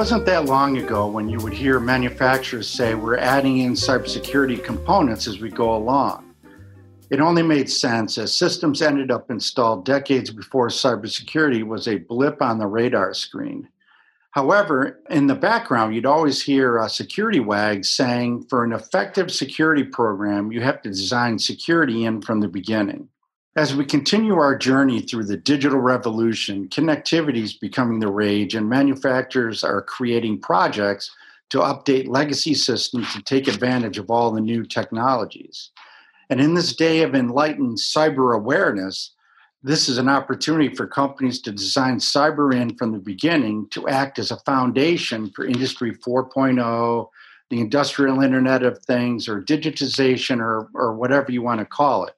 wasn't that long ago when you would hear manufacturers say we're adding in cybersecurity components as we go along. It only made sense as systems ended up installed decades before cybersecurity was a blip on the radar screen. However, in the background, you'd always hear uh, security wags saying for an effective security program, you have to design security in from the beginning. As we continue our journey through the digital revolution, connectivity is becoming the rage, and manufacturers are creating projects to update legacy systems to take advantage of all the new technologies. And in this day of enlightened cyber awareness, this is an opportunity for companies to design cyber in from the beginning to act as a foundation for Industry 4.0, the industrial Internet of Things, or digitization, or, or whatever you want to call it.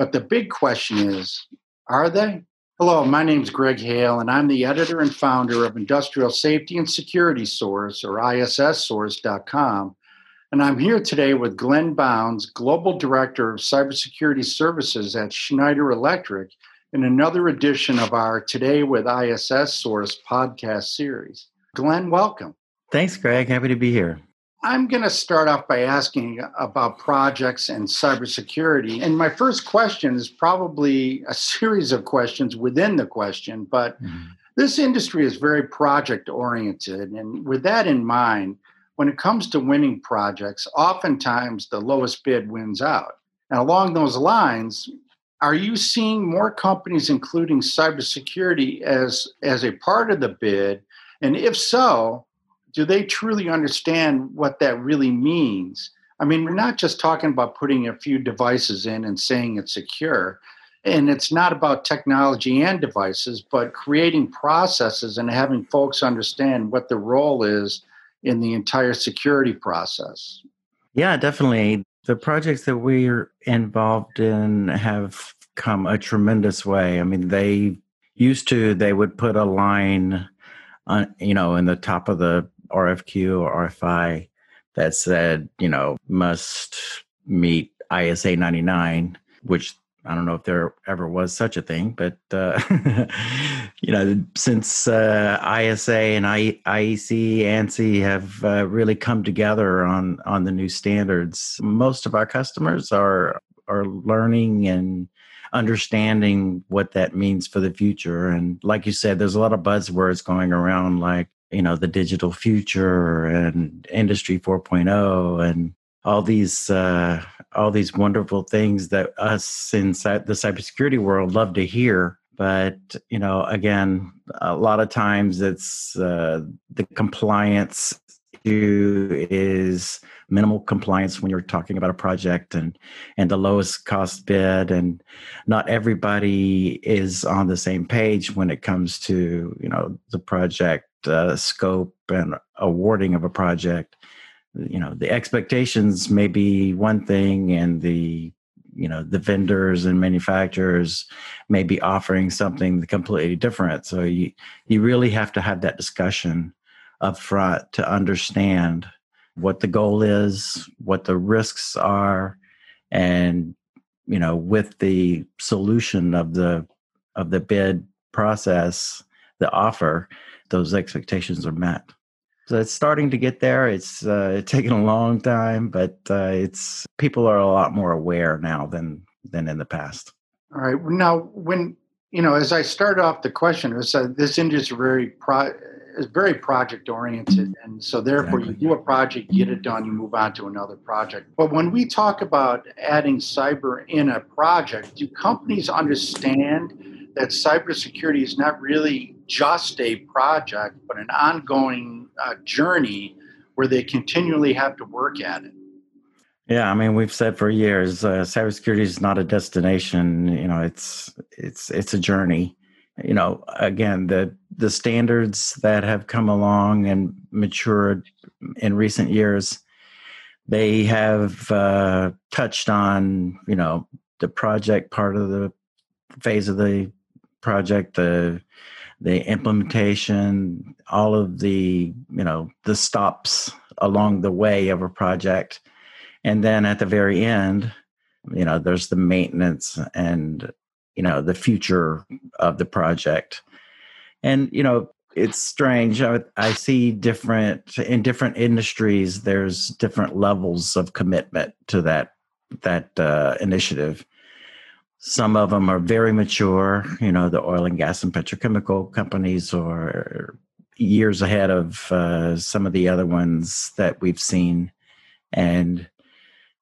But the big question is are they? Hello, my name is Greg Hale, and I'm the editor and founder of Industrial Safety and Security Source, or ISSsource.com. And I'm here today with Glenn Bounds, Global Director of Cybersecurity Services at Schneider Electric, in another edition of our Today with ISS Source podcast series. Glenn, welcome. Thanks, Greg. Happy to be here. I'm going to start off by asking about projects and cybersecurity. And my first question is probably a series of questions within the question, but mm-hmm. this industry is very project oriented. And with that in mind, when it comes to winning projects, oftentimes the lowest bid wins out. And along those lines, are you seeing more companies including cybersecurity as, as a part of the bid? And if so, do they truly understand what that really means? I mean, we're not just talking about putting a few devices in and saying it's secure. And it's not about technology and devices, but creating processes and having folks understand what the role is in the entire security process. Yeah, definitely. The projects that we're involved in have come a tremendous way. I mean, they used to, they would put a line on, you know, in the top of the RFQ or RFI that said, you know, must meet ISA 99, which I don't know if there ever was such a thing, but uh, you know, since uh, ISA and I, IEC, ANSI have uh, really come together on on the new standards, most of our customers are are learning and understanding what that means for the future. And like you said, there's a lot of buzzwords going around, like you know the digital future and industry 4.0 and all these uh, all these wonderful things that us inside the cybersecurity world love to hear. But you know again a lot of times it's uh, the compliance issue is minimal compliance when you're talking about a project and and the lowest cost bid. And not everybody is on the same page when it comes to you know the project uh, scope and awarding of a project you know the expectations may be one thing and the you know the vendors and manufacturers may be offering something completely different. So you you really have to have that discussion up front to understand what the goal is what the risks are and you know with the solution of the of the bid process the offer those expectations are met. So it's starting to get there. It's uh, taken a long time, but uh, it's people are a lot more aware now than than in the past. All right. Now, when you know, as I started off the question, it was uh, this industry is very pro- is very project oriented, and so therefore exactly. you do a project, get it done, you move on to another project. But when we talk about adding cyber in a project, do companies understand that cybersecurity is not really just a project, but an ongoing uh, journey where they continually have to work at it. Yeah, I mean, we've said for years, uh, cybersecurity is not a destination. You know, it's it's it's a journey. You know, again, the the standards that have come along and matured in recent years, they have uh, touched on you know the project part of the phase of the project, the the implementation, all of the you know the stops along the way of a project, and then at the very end, you know, there's the maintenance and you know the future of the project, and you know it's strange. I, I see different in different industries. There's different levels of commitment to that that uh, initiative. Some of them are very mature. You know, the oil and gas and petrochemical companies are years ahead of uh, some of the other ones that we've seen, and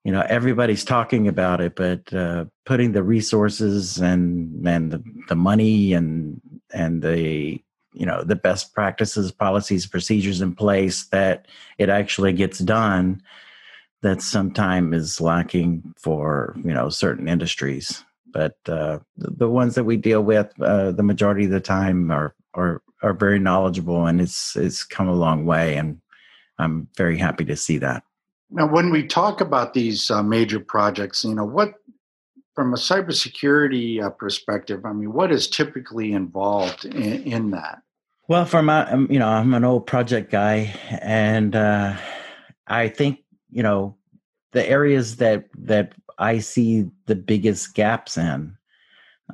you know everybody's talking about it, but uh, putting the resources and and the, the money and and the you know the best practices policies procedures in place that it actually gets done that sometimes is lacking for you know certain industries but uh, the ones that we deal with uh, the majority of the time are are are very knowledgeable and it's it's come a long way and i'm very happy to see that now when we talk about these uh, major projects you know what from a cybersecurity uh, perspective, I mean, what is typically involved in, in that? Well, from my, um, you know, I'm an old project guy, and uh, I think you know the areas that that I see the biggest gaps in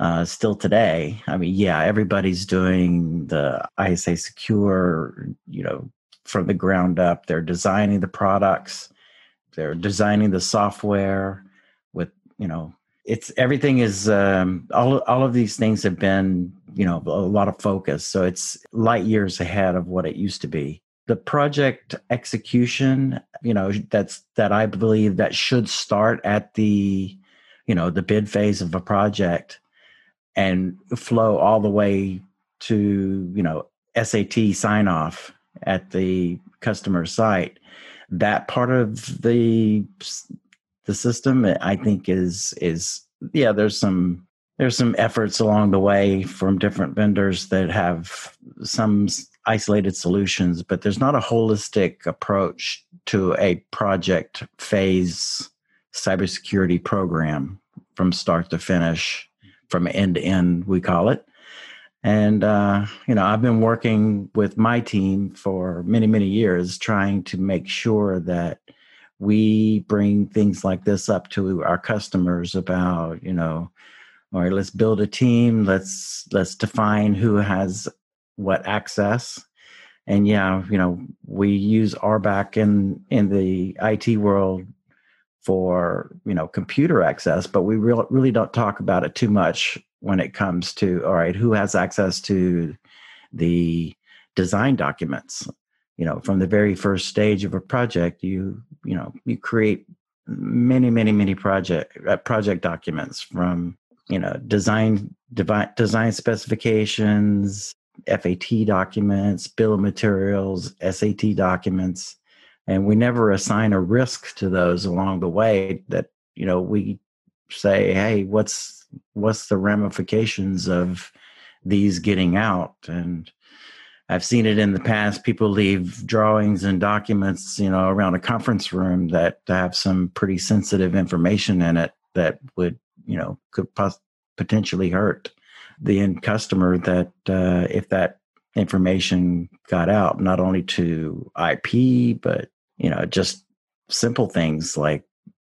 uh, still today. I mean, yeah, everybody's doing the ISA secure, you know, from the ground up. They're designing the products, they're designing the software with you know it's everything is um, all all of these things have been you know a lot of focus so it's light years ahead of what it used to be the project execution you know that's that i believe that should start at the you know the bid phase of a project and flow all the way to you know SAT sign off at the customer site. That part of the the system eh, i think is is yeah there's some there's some efforts along the way from different vendors that have some isolated solutions but there's not a holistic approach to a project phase cybersecurity program from start to finish from end to end we call it. And uh, you know i've been working with my team for many many years trying to make sure that we bring things like this up to our customers about you know all right let's build a team. Let's let's define who has what access. And yeah you know we use RBAC in in the IT world for you know computer access but we re- really don't talk about it too much when it comes to all right who has access to the design documents? You know from the very first stage of a project you you know you create many many many project uh, project documents from you know design devi- design specifications FAT documents bill of materials SAT documents and we never assign a risk to those along the way that you know we say hey what's what's the ramifications of these getting out and I've seen it in the past. People leave drawings and documents, you know, around a conference room that have some pretty sensitive information in it that would, you know, could pos- potentially hurt the end customer. That uh, if that information got out, not only to IP, but you know, just simple things like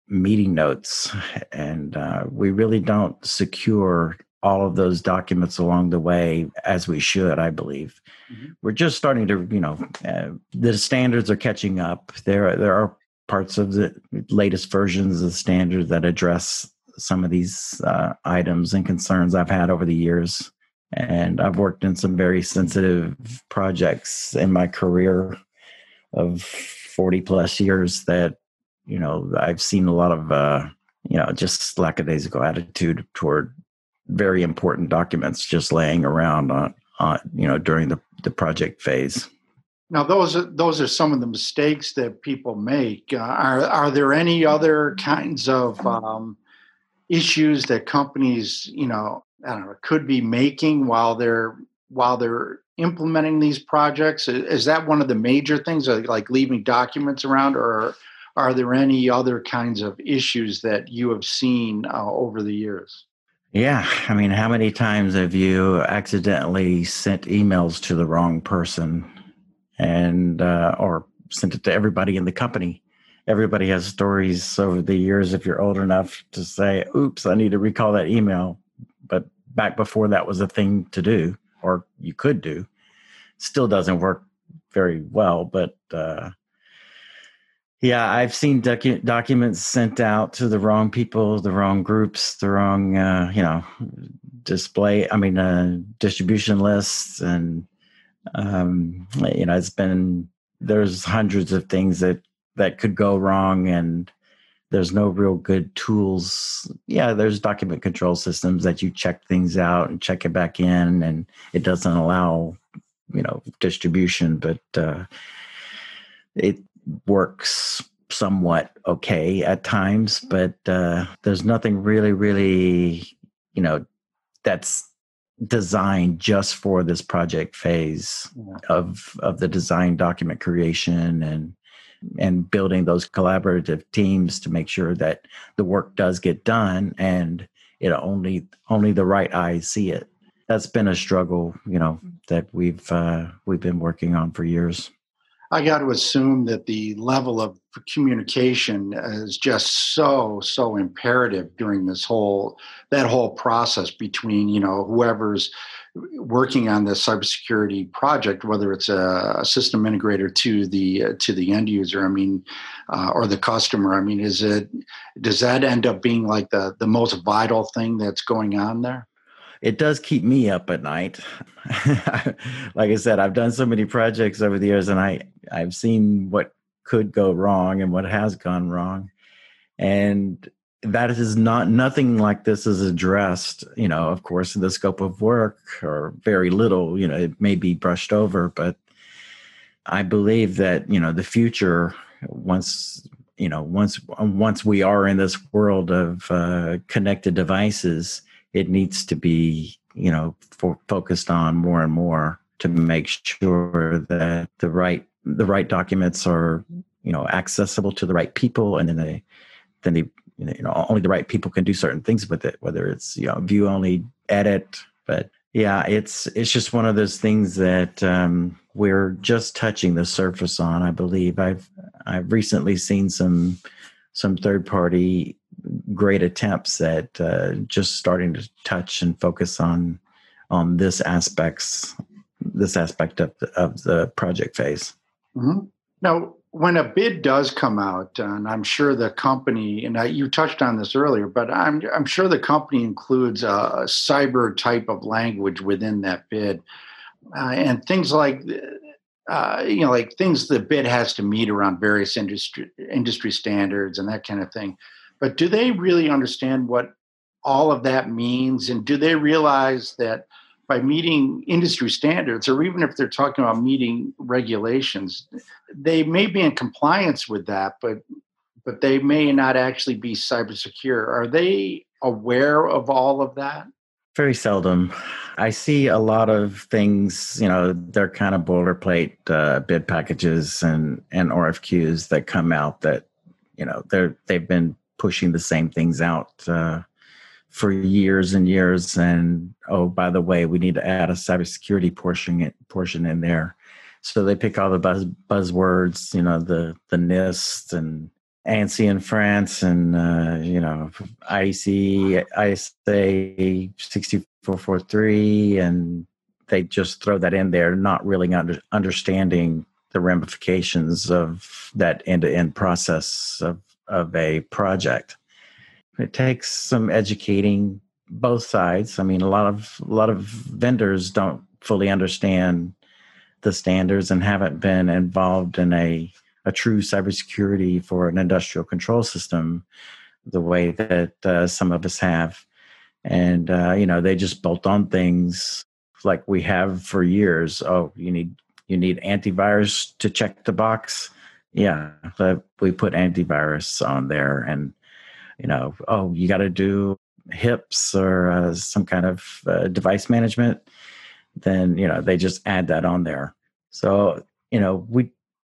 meeting notes, and uh, we really don't secure all of those documents along the way as we should i believe mm-hmm. we're just starting to you know uh, the standards are catching up there there are parts of the latest versions of the standard that address some of these uh, items and concerns i've had over the years and i've worked in some very sensitive projects in my career of 40 plus years that you know i've seen a lot of uh you know just lackadaisical attitude toward very important documents just laying around on, on you know during the, the project phase. Now, those are those are some of the mistakes that people make. Uh, are are there any other kinds of um, issues that companies, you know, I don't know, could be making while they're while they're implementing these projects? Is that one of the major things, like leaving documents around, or are there any other kinds of issues that you have seen uh, over the years? Yeah. I mean, how many times have you accidentally sent emails to the wrong person and, uh, or sent it to everybody in the company? Everybody has stories over the years if you're old enough to say, oops, I need to recall that email. But back before that was a thing to do or you could do. still doesn't work very well, but uh, yeah, I've seen docu- documents sent out to the wrong people, the wrong groups, the wrong, uh, you know, display. I mean, uh, distribution lists, and um, you know, it's been there's hundreds of things that that could go wrong, and there's no real good tools. Yeah, there's document control systems that you check things out and check it back in, and it doesn't allow, you know, distribution, but uh, it works somewhat okay at times, but uh, there's nothing really, really, you know, that's designed just for this project phase yeah. of of the design document creation and and building those collaborative teams to make sure that the work does get done and it only only the right eyes see it. That's been a struggle you know that we've uh, we've been working on for years I got to assume that the level of communication is just so so imperative during this whole that whole process between you know whoever's working on this cybersecurity project, whether it's a, system integrator to the uh, to the end user, I mean, uh, or the customer. I mean, is it does that end up being like the the most vital thing that's going on there? It does keep me up at night. like I said, I've done so many projects over the years, and I I've seen what could go wrong and what has gone wrong, and that is not nothing like this is addressed. You know, of course, in the scope of work or very little. You know, it may be brushed over, but I believe that you know the future once you know once once we are in this world of uh, connected devices it needs to be you know for, focused on more and more to make sure that the right the right documents are you know accessible to the right people and then they then they you know only the right people can do certain things with it whether it's you know view only edit. But yeah it's it's just one of those things that um, we're just touching the surface on i believe. I've i've recently seen some some third party great attempts at uh, just starting to touch and focus on on this aspects this aspect of the, of the project phase. Mm-hmm. Now, when a bid does come out, and I'm sure the company, and I, you touched on this earlier, but I'm I'm sure the company includes a, a cyber type of language within that bid, uh, and things like. Uh, you know, like things the bid has to meet around various industry industry standards and that kind of thing. But do they really understand what all of that means? And do they realize that by meeting industry standards, or even if they're talking about meeting regulations, they may be in compliance with that, but but they may not actually be cyber secure. Are they aware of all of that? Very seldom. I see a lot of things, you know, they're kind of boilerplate uh, bid packages and, and RFQs that come out that, you know, they're, they've been pushing the same things out uh, for years and years. And oh, by the way, we need to add a cybersecurity portion portion in there. So they pick all the buzz buzzwords, you know, the the NIST and ANSI in France, and uh, you know, IEC, ISA sixty four four three, and they just throw that in there, not really under, understanding the ramifications of that end to end process of of a project. It takes some educating both sides. I mean, a lot of a lot of vendors don't fully understand the standards and haven't been involved in a a true cybersecurity for an industrial control system the way that uh, some of us have. And uh, you know, they just bolt on things like we have for years. Oh, you need you need antivirus to check the box yeah we put antivirus on there and you know oh you got to do HIPS or uh, some kind of uh, device management then you know they just add that on there. So you know we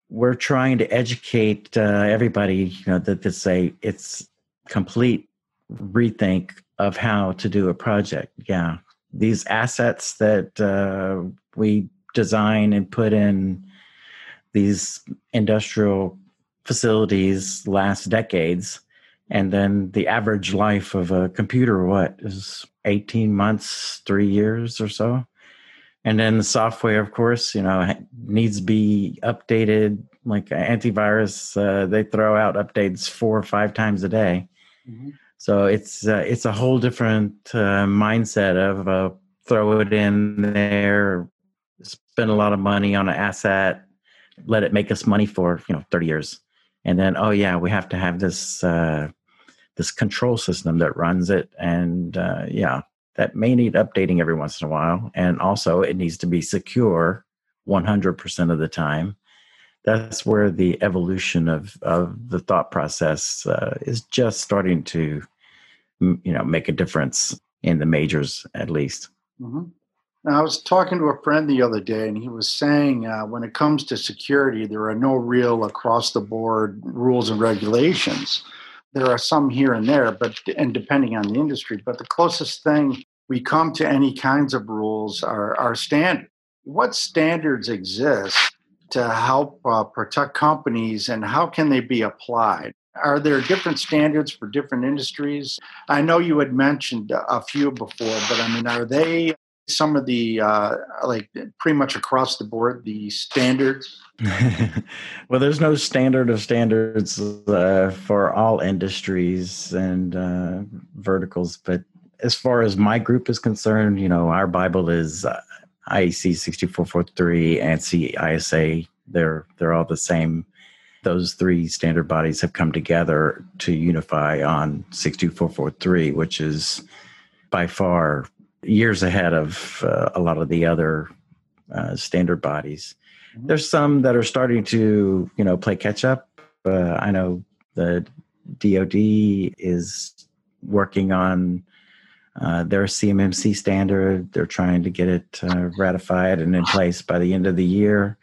we're trying to educate uh, everybody you know that to say it's complete rethink of how to do a project. Yeah these assets that uh, we design and put in these industrial facilities last decades and then the average life of a computer what is 18 months 3 years or so and then the software, of course, you know, needs to be updated. Like antivirus, uh, they throw out updates four or five times a day. Mm-hmm. So it's uh, it's a whole different uh, mindset of uh, throw it in there, spend a lot of money on an asset, let it make us money for you know thirty years, and then oh yeah, we have to have this uh, this control system that runs it, and uh, yeah, that may need updating every once in a while, and also it needs to be secure one hundred percent of the time that's where the evolution of of the thought process uh, is just starting to you know make a difference in the majors at least. Mm-hmm. Now, I was talking to a friend the other day, and he was saying uh, when it comes to security, there are no real across the board rules and regulations. There are some here and there, but and depending on the industry, but the closest thing we come to any kinds of rules are, are standards. What standards exist to help uh, protect companies, and how can they be applied? Are there different standards for different industries? I know you had mentioned a few before, but I mean, are they some of the uh, like pretty much across the board the standards? well, there's no standard of standards uh, for all industries and uh, verticals, but as far as my group is concerned, you know, our Bible is uh, IEC 62443 and CISA. They're they're all the same those three standard bodies have come together to unify on 62443, which is by far years ahead of uh, a lot of the other uh, standard bodies. Mm-hmm. There's some that are starting to, you know, play catch up. Uh, I know the DoD is working on uh, their CMMC standard. They're trying to get it uh, ratified and in place by the end of the year.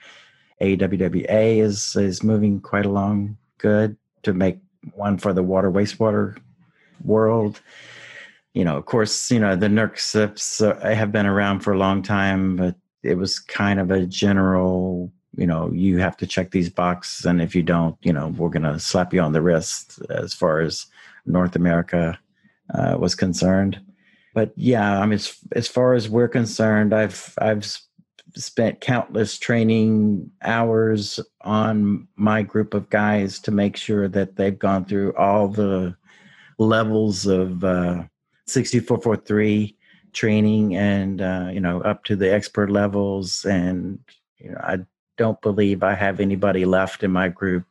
AWWA is is moving quite along good to make one for the water wastewater world. You know, of course, you know the NERC uh, have been around for a long time, but it was kind of a general. You know, you have to check these boxes, and if you don't, you know, we're going to slap you on the wrist as far as North America uh, was concerned. But yeah, I mean, as, as far as we're concerned, I've I've spent countless training hours on my group of guys to make sure that they've gone through all the levels of uh, 62443 training and uh, you know up to the expert levels. And you know i don't believe i have anybody left in my group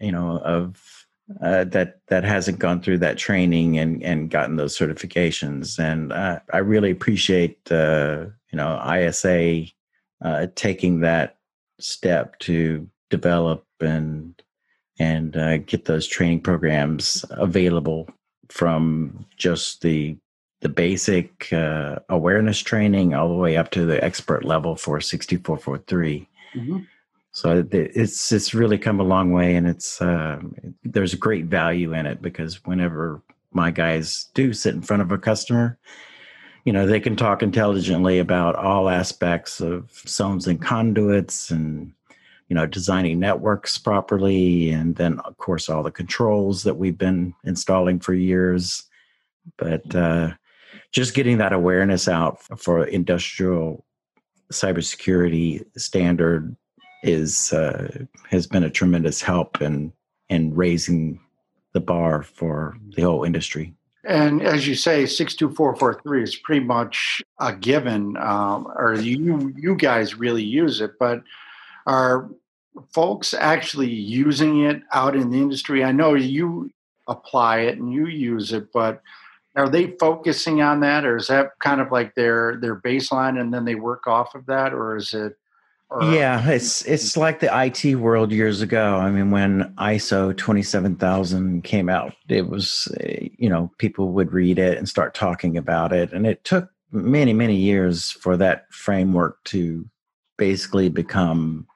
you know of uh, that that hasn't gone through that training and and gotten those certifications. And uh, i really appreciate uh, you know isa uh, taking that step to develop and and uh, get those training programs available from just the the basic uh, awareness training all the way up to the expert level for 6443 mm-hmm. so it's it's really come a long way and it's uh, there's great value in it because whenever my guys do sit in front of a customer you know they can talk intelligently about all aspects of zones and conduits and you know designing networks properly and then of course all the controls that we've been installing for years but uh, just getting that awareness out for industrial cybersecurity standard is uh, has been a tremendous help in in raising the bar for the whole industry and as you say, six two four four three is pretty much a given, um, or you you guys really use it. But are folks actually using it out in the industry? I know you apply it and you use it, but are they focusing on that, or is that kind of like their their baseline, and then they work off of that, or is it? Or, yeah, it's it's like the IT world years ago. I mean, when ISO twenty seven thousand came out, it was eh, you know people would read it and start talking about it, and it took many many years for that framework to basically become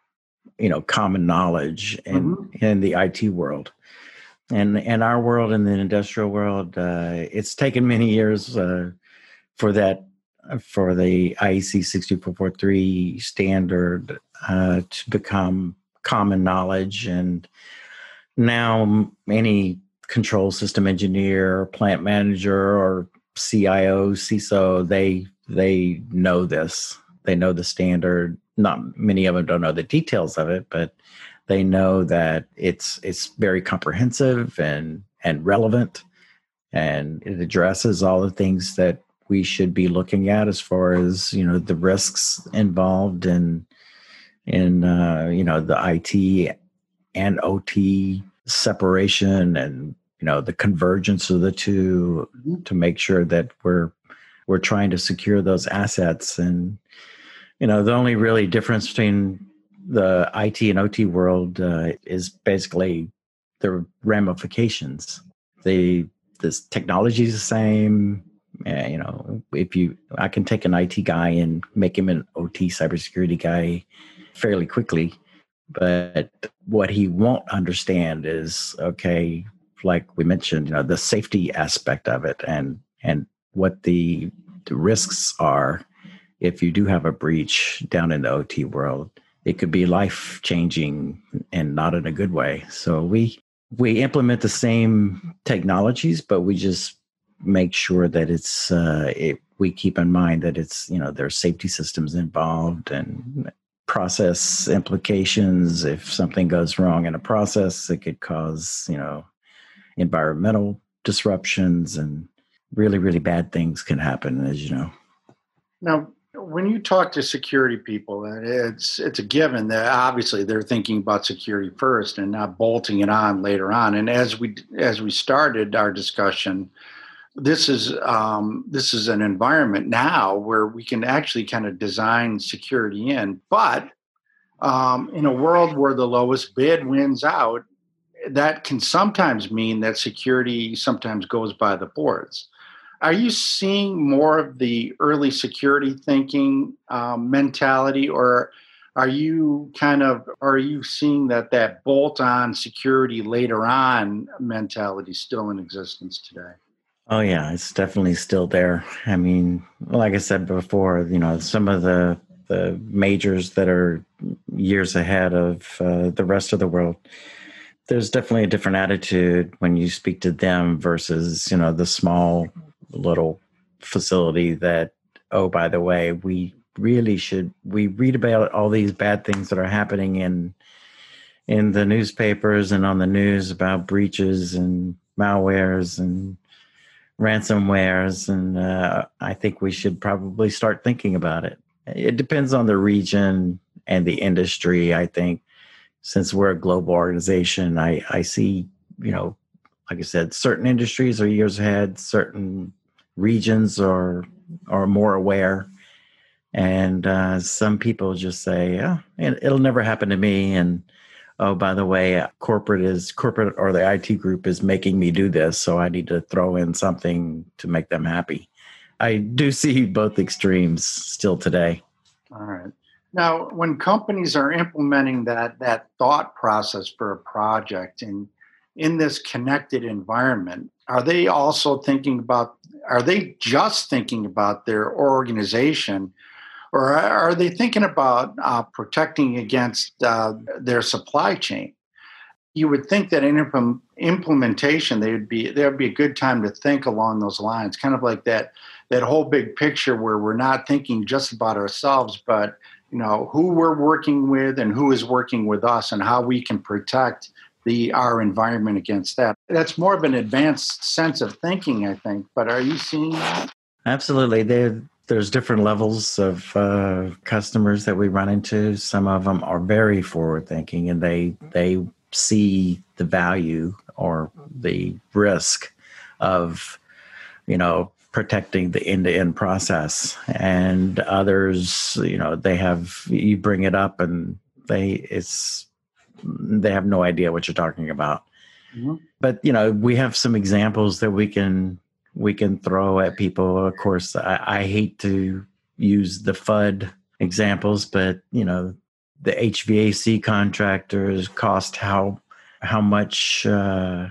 you know common knowledge in mm-hmm. in the IT world. And in our world, in the industrial world, uh, it's taken many years uh, for that for the IEC 62443 standard uh, to become common knowledge. And now any control system engineer, plant manager, or CIO, CISO, they they know this. they know the standard. Not many of them don't know the details of it, but they know that it's it's very comprehensive and and relevant, and it addresses all the things that we should be looking at as far as you know the risks involved in in uh, you know the IT and OT separation and you know the convergence of the 2 mm-hmm. to make sure that we're we're trying to secure those assets and you know the only really difference between the IT and OT world uh, is basically the ramifications. The this technology is the same. Uh, you know, if you, I can take an IT guy and make him an OT cybersecurity guy fairly quickly. But what he won't understand is okay, like we mentioned, you know, the safety aspect of it and and what the, the risks are if you do have a breach down in the OT world. It could be life changing and not in a good way. So we we implement the same technologies, but we just make sure that it's uh, it, we keep in mind that it's you know there's safety systems involved and process implications if something goes wrong in a process it could cause you know environmental disruptions and really really bad things can happen as you know now when you talk to security people it's it's a given that obviously they're thinking about security first and not bolting it on later on and as we as we started our discussion this is um, this is an environment now where we can actually kind of design security in, but um, in a world where the lowest bid wins out, that can sometimes mean that security sometimes goes by the boards. Are you seeing more of the early security thinking um, mentality, or are you kind of are you seeing that that bolt on security later on mentality still in existence today? Oh yeah, it's definitely still there. I mean, like I said before, you know, some of the the majors that are years ahead of uh, the rest of the world. There's definitely a different attitude when you speak to them versus you know the small little facility that oh by the way we really should we read about all these bad things that are happening in in the newspapers and on the news about breaches and malwares and ransomwares, and uh, I think we should probably start thinking about it. It depends on the region and the industry. I think since we're a global organization, I, I see, you know, like I said, certain industries are years ahead, certain regions are are more aware, and uh, some people just say, "Yeah, it'll never happen to me," and oh, by the way, corporate is corporate or the IT group is making me do this, so I need to throw in something to make them happy. I do see both extremes still today. All right. Now, when companies are implementing that that thought process for a project and in this connected environment, are they also thinking about are they just thinking about their organization or are they thinking about uh, protecting against uh, their supply chain? You would think that in implementation, they would be there would be a good time to think along those lines, kind of like that that whole big picture where we're not thinking just about ourselves, but you know who we're working with and who is working with us, and how we can protect the our environment against that. That's more of an advanced sense of thinking, I think. But are you seeing that? Absolutely. There, there's different levels of uh, customers that we run into. Some of them are very forward thinking, and they they see the value or the risk of, you know, protecting the end to end process. And others, you know, they have you bring it up, and they it's they have no idea what you're talking about. Mm-hmm. But you know, we have some examples that we can we can throw at people. Of course, I, I hate to use the FUD examples, but you know, the HVAC contractors cost how how much uh,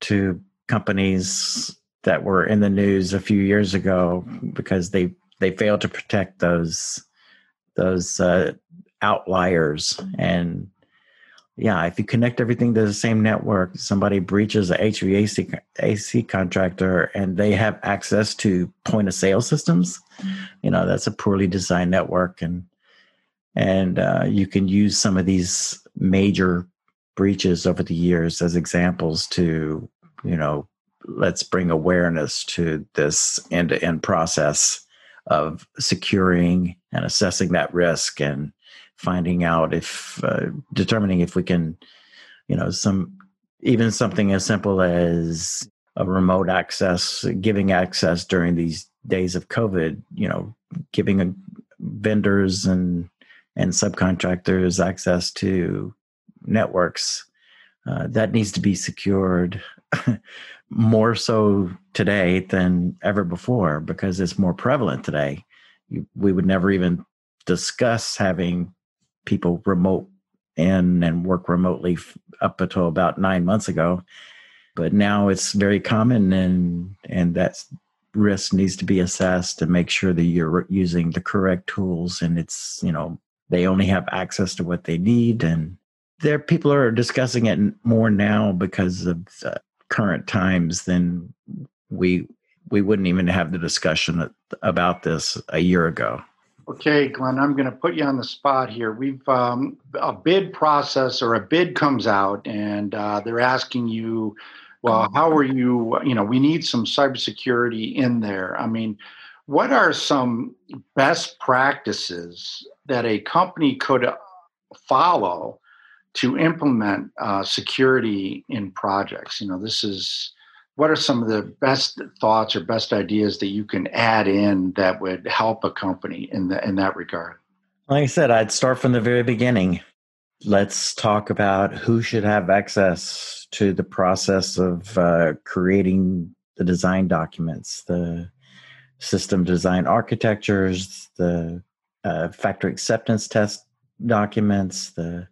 to companies that were in the news a few years ago because they they failed to protect those those uh, outliers and yeah, if you connect everything to the same network, somebody breaches a HVAC AC contractor and they have access to point of sale systems, you know, that's a poorly designed network. And, and uh, you can use some of these major breaches over the years as examples to, you know, let's bring awareness to this end to end process of securing and assessing that risk and finding out if uh, determining if we can you know some even something as simple as a remote access giving access during these days of covid you know giving a, vendors and and subcontractors access to networks uh, that needs to be secured more so today than ever before because it's more prevalent today. You, we would never even discuss having people remote in and work remotely up until about nine months ago. But now it's very common, and and that risk needs to be assessed to make sure that you're using the correct tools, and it's you know they only have access to what they need, and there people are discussing it more now because of current times than we we wouldn't even have the discussion about this a year ago. Okay, Glenn, I'm going to put you on the spot here. We've um, a bid process or a bid comes out, and uh, they're asking you, well, how are you? You know, we need some cybersecurity in there. I mean, what are some best practices that a company could follow to implement uh, security in projects. You know, this is what are some of the best thoughts or best ideas that you can add in that would help a company in the, in that regard? Like I said, I'd start from the very beginning. Let's talk about who should have access to the process of uh, creating the design documents, the system design architectures, the uh, factory acceptance test documents, the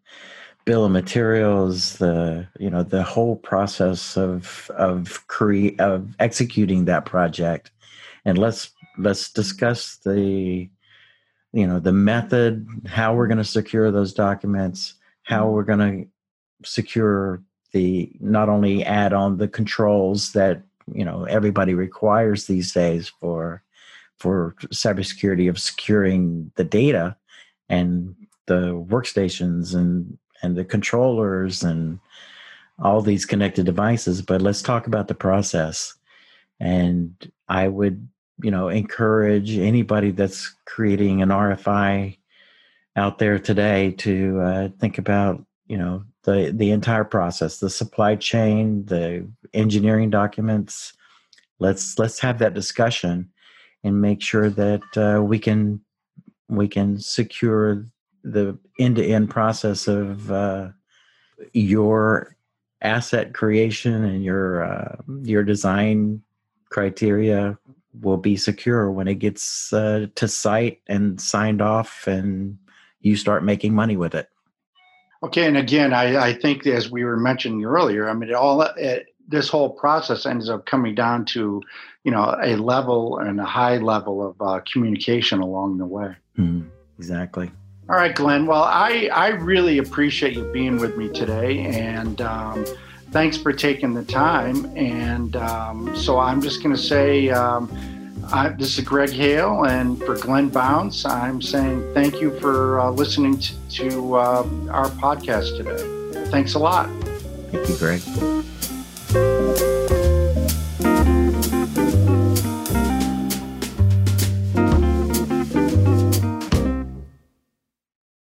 bill of materials, the you know the whole process of of cre- of executing that project, and let's let's discuss the you know the method, how we're going to secure those documents, how mm-hmm. we're going to secure the not only add on the controls that you know everybody requires these days for for cybersecurity of securing the data and the workstations and and the controllers and all these connected devices but let's talk about the process. And i would you know encourage anybody that's creating an rfi out there today to uh, think about you know the the entire process the supply chain the engineering documents. Let's let's have that discussion and make sure that uh, we can we can secure the end-to-end process of uh, your asset creation and your uh, your design criteria will be secure when it gets uh, to site and signed off and you start making money with it. Okay and again i, I think as we were mentioning earlier i mean it all it, this whole process ends up coming down to you know a level and a high level of uh, communication along the way. Mm, exactly all right, Glenn. Well, I, I really appreciate you being with me today. And um, thanks for taking the time. And um, so I'm just going to say um, I, this is Greg Hale. And for Glenn Bounds, I'm saying thank you for uh, listening to, to uh, our podcast today. Thanks a lot. Thank you, Greg.